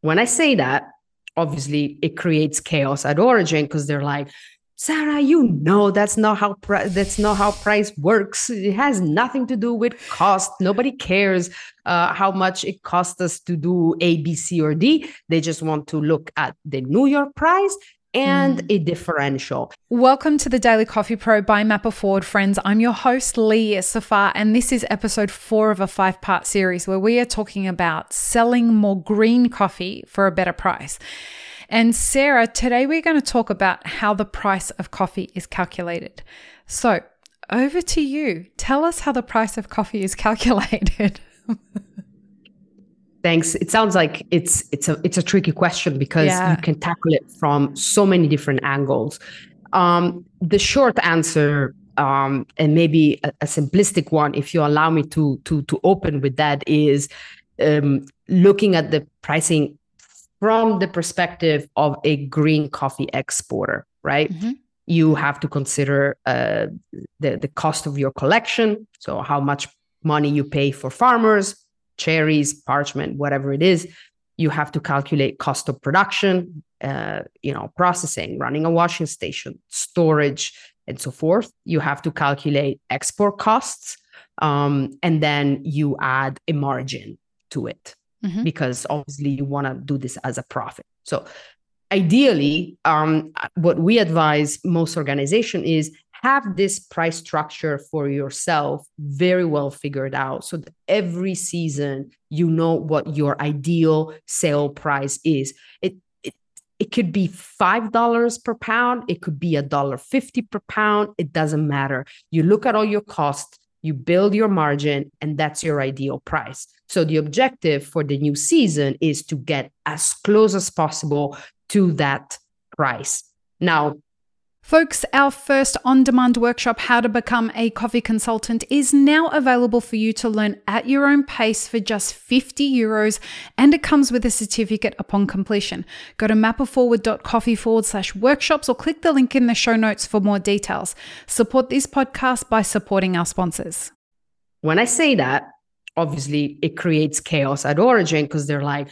When I say that, obviously it creates chaos at origin because they're like, Sara, you know that's not how that's not how price works. It has nothing to do with cost. Nobody cares uh, how much it costs us to do A, B, C, or D. They just want to look at the New York price and mm. a differential. Welcome to the Daily Coffee Pro by Map It Forward, friends. I'm your host, Lee Safar, and this is episode four of a five part series where we are talking about selling more green coffee for a better price. And Sara, today we're going to talk about how the price of coffee is calculated. So, over to you. Tell us how the price of coffee is calculated. Thanks. It sounds like it's it's a it's a tricky question because yeah. you can tackle it from so many different angles. Um, the short answer, um, and maybe a, a, simplistic one, if you allow me to to to open with that, is um, looking at the pricing from the perspective of a green coffee exporter, right? Mm-hmm. You have to consider uh, the, the cost of your collection. So, how much money you pay for farmers, cherries, parchment, whatever it is. You have to calculate cost of production, uh, you know, processing, running a washing station, storage, and so forth. You have to calculate export costs. Um, and then you add a margin to it mm-hmm. because obviously you want to do this as a profit. So ideally, um, what we advise most organization is have this price structure for yourself very well figured out so that every season you know what your ideal sale price is. It it, it could be five dollars per pound, it could be a dollar fifty per pound. It doesn't matter. You look at all your costs you build your margin, and that's your ideal price. So the objective for the new season is to get as close as possible to that price. Now, Folks, our first on demand workshop, How to Become a Coffee Consultant, is now available for you to learn at your own pace for just 50 euros, and it comes with a certificate upon completion. Go to mapitforward.coffee forward slash workshops or click the link in the show notes for more details. Support this podcast by supporting our sponsors. When I say that, obviously it creates chaos at origin because they're like,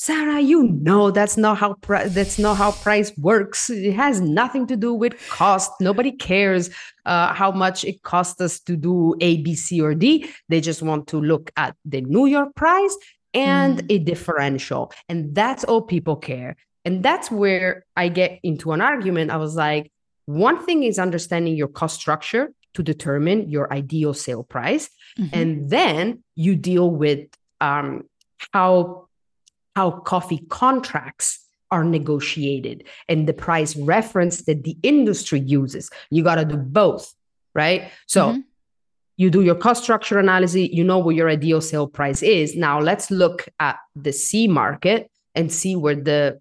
Sara, you know that's not how pri- that's not how price works. It has nothing to do with cost. Nobody cares uh, how much it costs us to do A, B, C, or D. They just want to look at the New York price and mm. a differential, and that's all people care. And that's where I get into an argument. I was like, one thing is understanding your cost structure to determine your ideal sale price, mm-hmm. and then you deal with um, how how coffee contracts are negotiated and the price reference that the industry uses. You got to do both, right? So mm-hmm. you do your cost structure analysis, you know what your ideal sale price is. Now let's look at the C market and see where the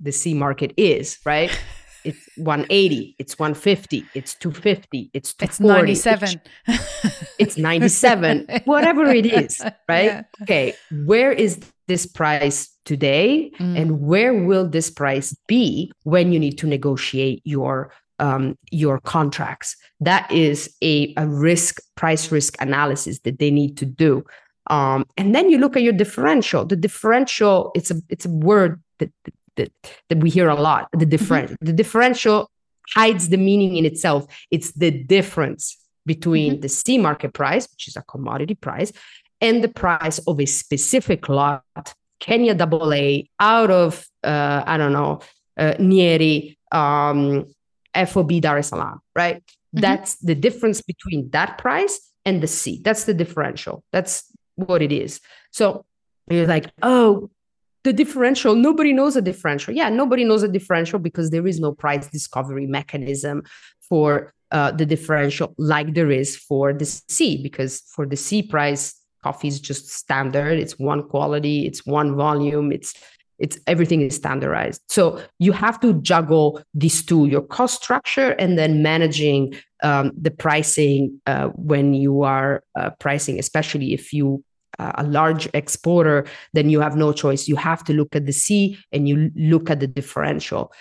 the C market is, right? It's 180, it's 150, it's 250, it's 240. It's 97. It's, it's 97, whatever it is, right? Yeah. Okay, where is this price today mm. and where will this price be when you need to negotiate your um, your contracts that is a, a risk price risk analysis that they need to do um, and then you look at your differential the differential it's a it's a word that that, that we hear a lot the different mm-hmm. the differential hides the meaning in itself it's the difference between mm-hmm. the C market price which is a commodity price and the price of a specific lot, Kenya double A, out of, uh, I don't know, uh, Nyeri, um, FOB Dar es Salaam, right? Mm-hmm. That's the difference between that price and the C. That's the differential. That's what it is. So you're like, oh, the differential, nobody knows a differential. Yeah, nobody knows a differential because there is no price discovery mechanism for uh, the differential like there is for the C, because for the C price, coffee is just standard. It's one quality it's one volume it's it's everything is standardized. So you have to juggle these two your cost structure and then managing um, the pricing uh, when you are uh, pricing especially if you uh, a large exporter then you have no choice. You have to look at the c and you look at the differential.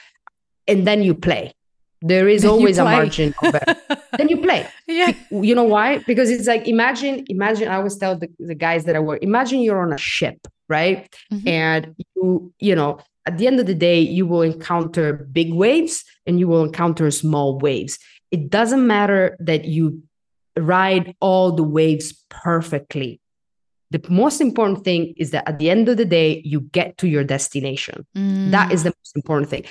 And then you play there is then always a margin of then you play yeah you know why because it's like imagine imagine i always tell the, the guys that i work imagine you're on a ship right? Mm-hmm. And you, you know, at the end of the day, you will encounter big waves and you will encounter small waves. It doesn't matter that you ride all the waves perfectly. The most important thing is that at the end of the day, you get to your destination. Mm. That is the most important thing.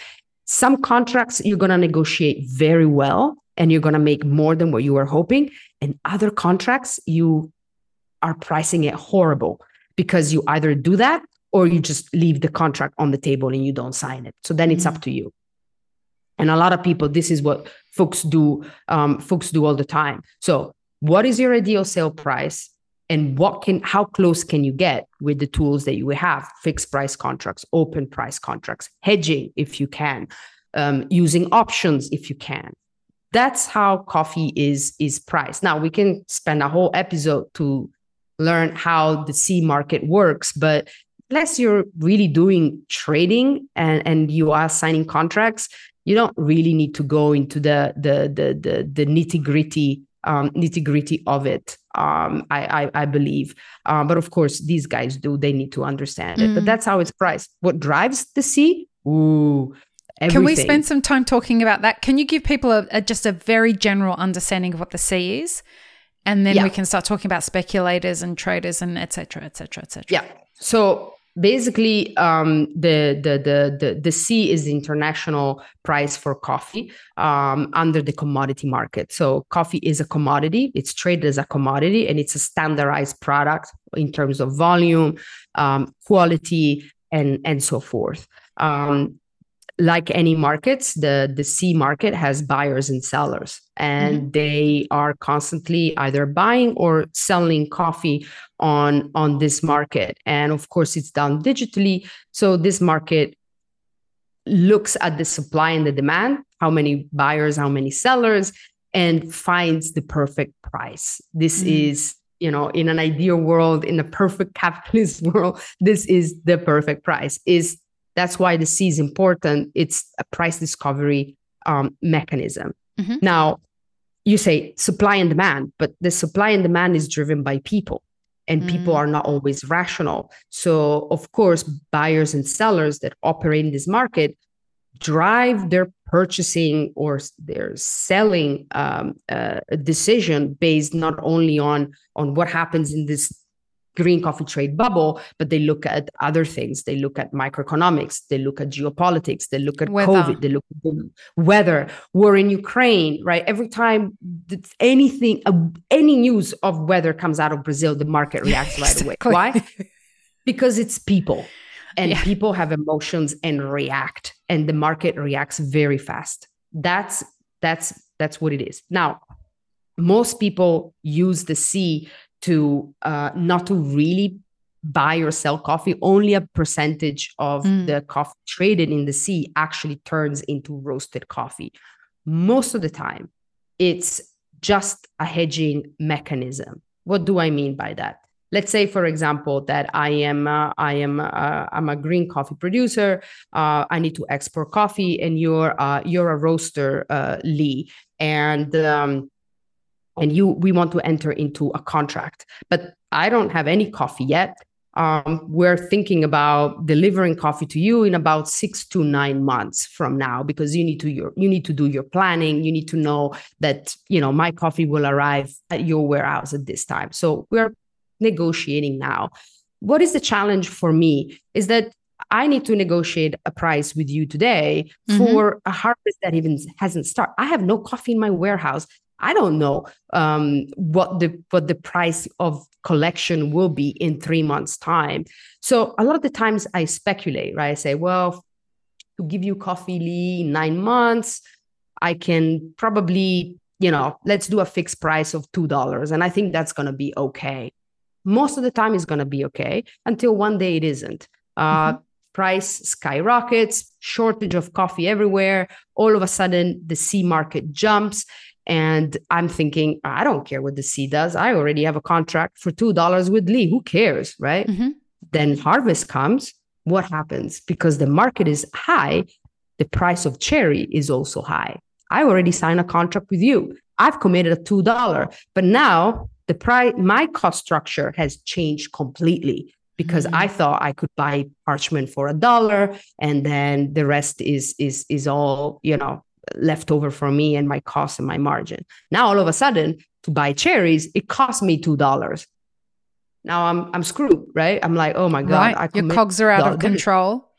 Some contracts you're going to negotiate very well and you're going to make more than what you were hoping. And other contracts, you are pricing it horrible because you either do that or you just leave the contract on the table and you don't sign it. So then it's mm-hmm. up to you. And a lot of people, this is what folks do. Um, folks do all the time. So, what is your ideal sale price, and what can, how close can you get with the tools that you have? Fixed price contracts, open price contracts, hedging if you can, um, using options if you can. That's how coffee is is priced. Now we can spend a whole episode to learn how the C market works, but unless you're really doing trading and, and you are signing contracts, you don't really need to go into the the the the, the nitty gritty um, nitty gritty of it. Um, I, I, I believe, uh, but of course these guys do. They need to understand it. But mm. that's how it's priced. What drives the C? Ooh. Everything. Can we spend some time talking about that? Can you give people a, a, just a very general understanding of what the C is, and then yeah. we can start talking about speculators and traders and etc. etc. etc. Yeah. So basically um, the, the, the the the C is the international price for coffee um, under the commodity market. So coffee is a commodity; it's traded as a commodity, and it's a standardized product in terms of volume, um, quality, and and so forth. Um, like any markets, the the C market has buyers and sellers, and mm-hmm. they are constantly either buying or selling coffee on on this market. And of course, it's done digitally. So this market looks at the supply and the demand, how many buyers, how many sellers, and finds the perfect price. This mm-hmm. is you know in an ideal world in a perfect capitalist world this is the perfect price is that's why the C is important. It's a price discovery um, mechanism. Mm-hmm. Now, you say supply and demand, but the supply and demand is driven by people, and mm. people are not always rational. So, of course, buyers and sellers that operate in this market drive their purchasing or their selling um, uh, decision based not only on on what happens in this green coffee trade bubble, but they look at other things. They look at microeconomics, they look at geopolitics, they look at weather. COVID, they look at the weather, war in Ukraine, right? Every time anything, uh, any news of weather comes out of Brazil, the market reacts right away. Why? Because it's people and yeah. people have emotions and react and the market reacts very fast. That's that's that's what it is. Now, most people use the C to uh, not to really buy or sell coffee. Only a percentage of mm. the coffee traded in the C actually turns into roasted coffee. Most of the time it's just a hedging mechanism. What do i mean by that? Let's say for example that i am uh, i am uh, i'm a green coffee producer uh, i need to export coffee and you're uh, you're a roaster uh, lee. And um, and you we want to enter into a contract but i don't have any coffee yet um, we're thinking about delivering coffee to you in about six to nine months from now because you need to your, you need to do your planning you need to know that you know my coffee will arrive at your warehouse at this time so we're negotiating now what is the challenge for me is that I need to negotiate a price with you today mm-hmm. for a harvest that even hasn't started. I have no coffee in my warehouse. I don't know um, what the what the price of collection will be in three months' time. So a lot of the times I speculate, right? I say, well, to give you coffee Lee in nine months, I can probably, you know, let's do a fixed price of two dollars, and I think that's going to be okay. Most of the time, it's going to be okay until one day it isn't. Uh, mm-hmm. Price skyrockets, shortage of coffee everywhere. All of a sudden, the C market jumps and I'm thinking, I don't care what the C does. I already have a contract for $2 with Lee. Who cares? Right. Mm-hmm. Then harvest comes. What happens? Because the market is high, the price of cherry is also high. I already signed a contract with you. I've committed a $2, but now the price, my cost structure has changed completely. because mm-hmm. I thought I could buy parchment for a dollar and then the rest is is is all, you know, left over for me and my cost and my margin. Now all of a sudden to buy cherries, it cost me two dollars. Now I'm I'm screwed, right? I'm like, oh my god, right. your COGS are out of control.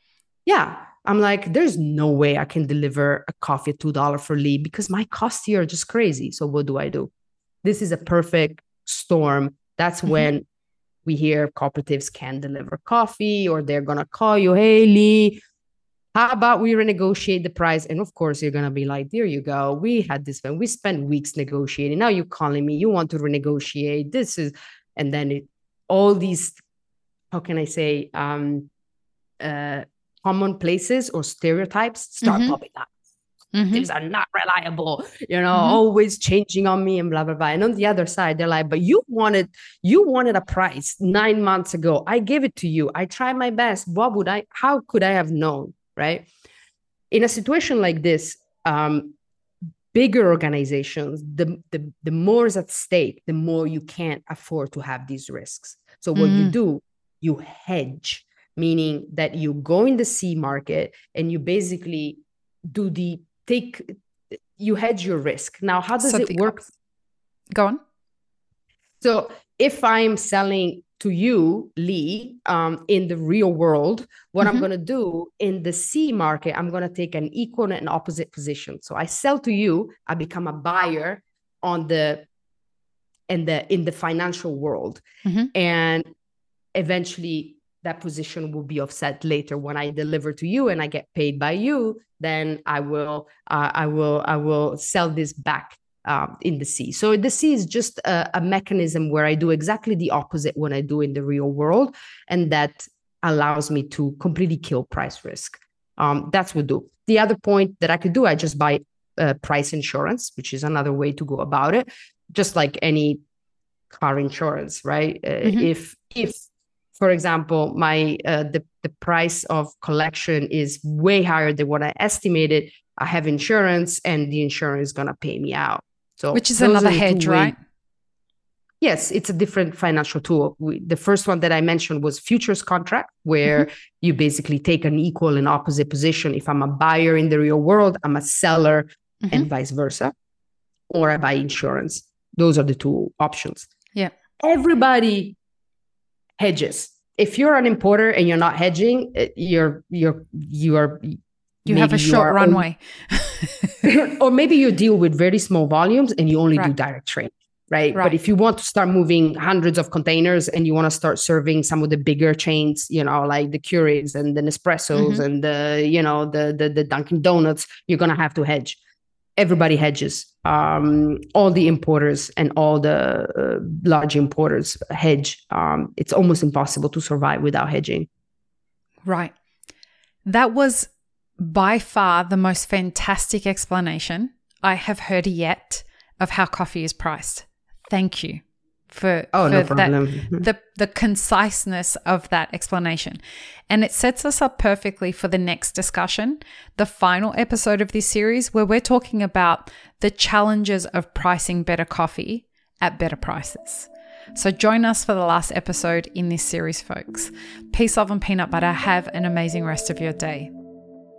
Yeah, I'm like, there's no way I can deliver a coffee at two dollar for Lee because my costs here are just crazy. So what do I do? This is a perfect storm. That's mm-hmm. when we hear cooperatives can deliver coffee or they're gonna call you, hey Lee, how about we renegotiate the price? And of course, you're gonna be like, there you go. We had this when we spent weeks negotiating. Now you're calling me, you want to renegotiate. This is, and then it, all these, how can I say, um, uh, common places or stereotypes start mm-hmm. popping up. Mm-hmm. These are not reliable, you know, mm-hmm. always changing on me and blah blah blah. And on the other side, they're like, but you wanted you wanted a price nine months ago. I gave it to you. I tried my best. What would I how could I have known? Right. In a situation like this, um, bigger organizations, the, the the more is at stake, the more you can't afford to have these risks. So what you mm. do, you hedge, meaning that you go in the C market and you basically do the take you hedge your risk. Now, how does Something it work? Else. Go on. So if I'm selling to you, Lee, um, in the real world, what mm-hmm. I'm going to do in the C market, I'm going to take an equal and opposite position. So I sell to you, I become a buyer on the in the in the financial world, mm-hmm. and eventually that position will be offset later when I deliver to you and I get paid by you. Then I will uh, I will I will sell this back um, in the C. So the C is just a, a, mechanism where I do exactly the opposite when I do in the real world, and that allows me to completely kill price risk. Um, that's what do. The other point that I could do, I just buy uh, price insurance, which is another way to go about it, just like any car insurance, right? Uh, mm-hmm. If if for example, my uh, the the price of collection is way higher than what I estimated. I have insurance, and the insurance is gonna pay me out. So, which is another hedge, right? Yes, it's a different financial tool. We, the first one that I mentioned was futures contract, where mm-hmm. you basically take an equal and opposite position. If I'm a buyer in the real world, I'm a seller, mm-hmm. and vice versa, or I buy insurance. Those are the two options. Yeah. Everybody hedges. If you're an importer and you're not hedging, eh, you're you're you are you have a short runway. or maybe you deal with very small volumes and you only right. do direct trade. Right? right? But if you want to start moving hundreds of containers and you want to start serving some of the bigger chains, you know, like the Keurigs and the Nespressos mm-hmm. and the, you know, the, the the Dunkin' Donuts, you're gonna have to hedge everybody hedges. Um, all the importers and all the uh, large importers hedge. Um, it's almost impossible to survive without hedging. Right. That was by far the most fantastic explanation I have heard yet of how coffee is priced. Thank you for, oh, for no problem. That, the, the conciseness of that explanation. And it sets us up perfectly for the next discussion, the final episode of this series, where we're talking about the challenges of pricing better coffee at better prices. So join us for the last episode in this series, folks. Peace, love, and peanut butter. Have an amazing rest of your day.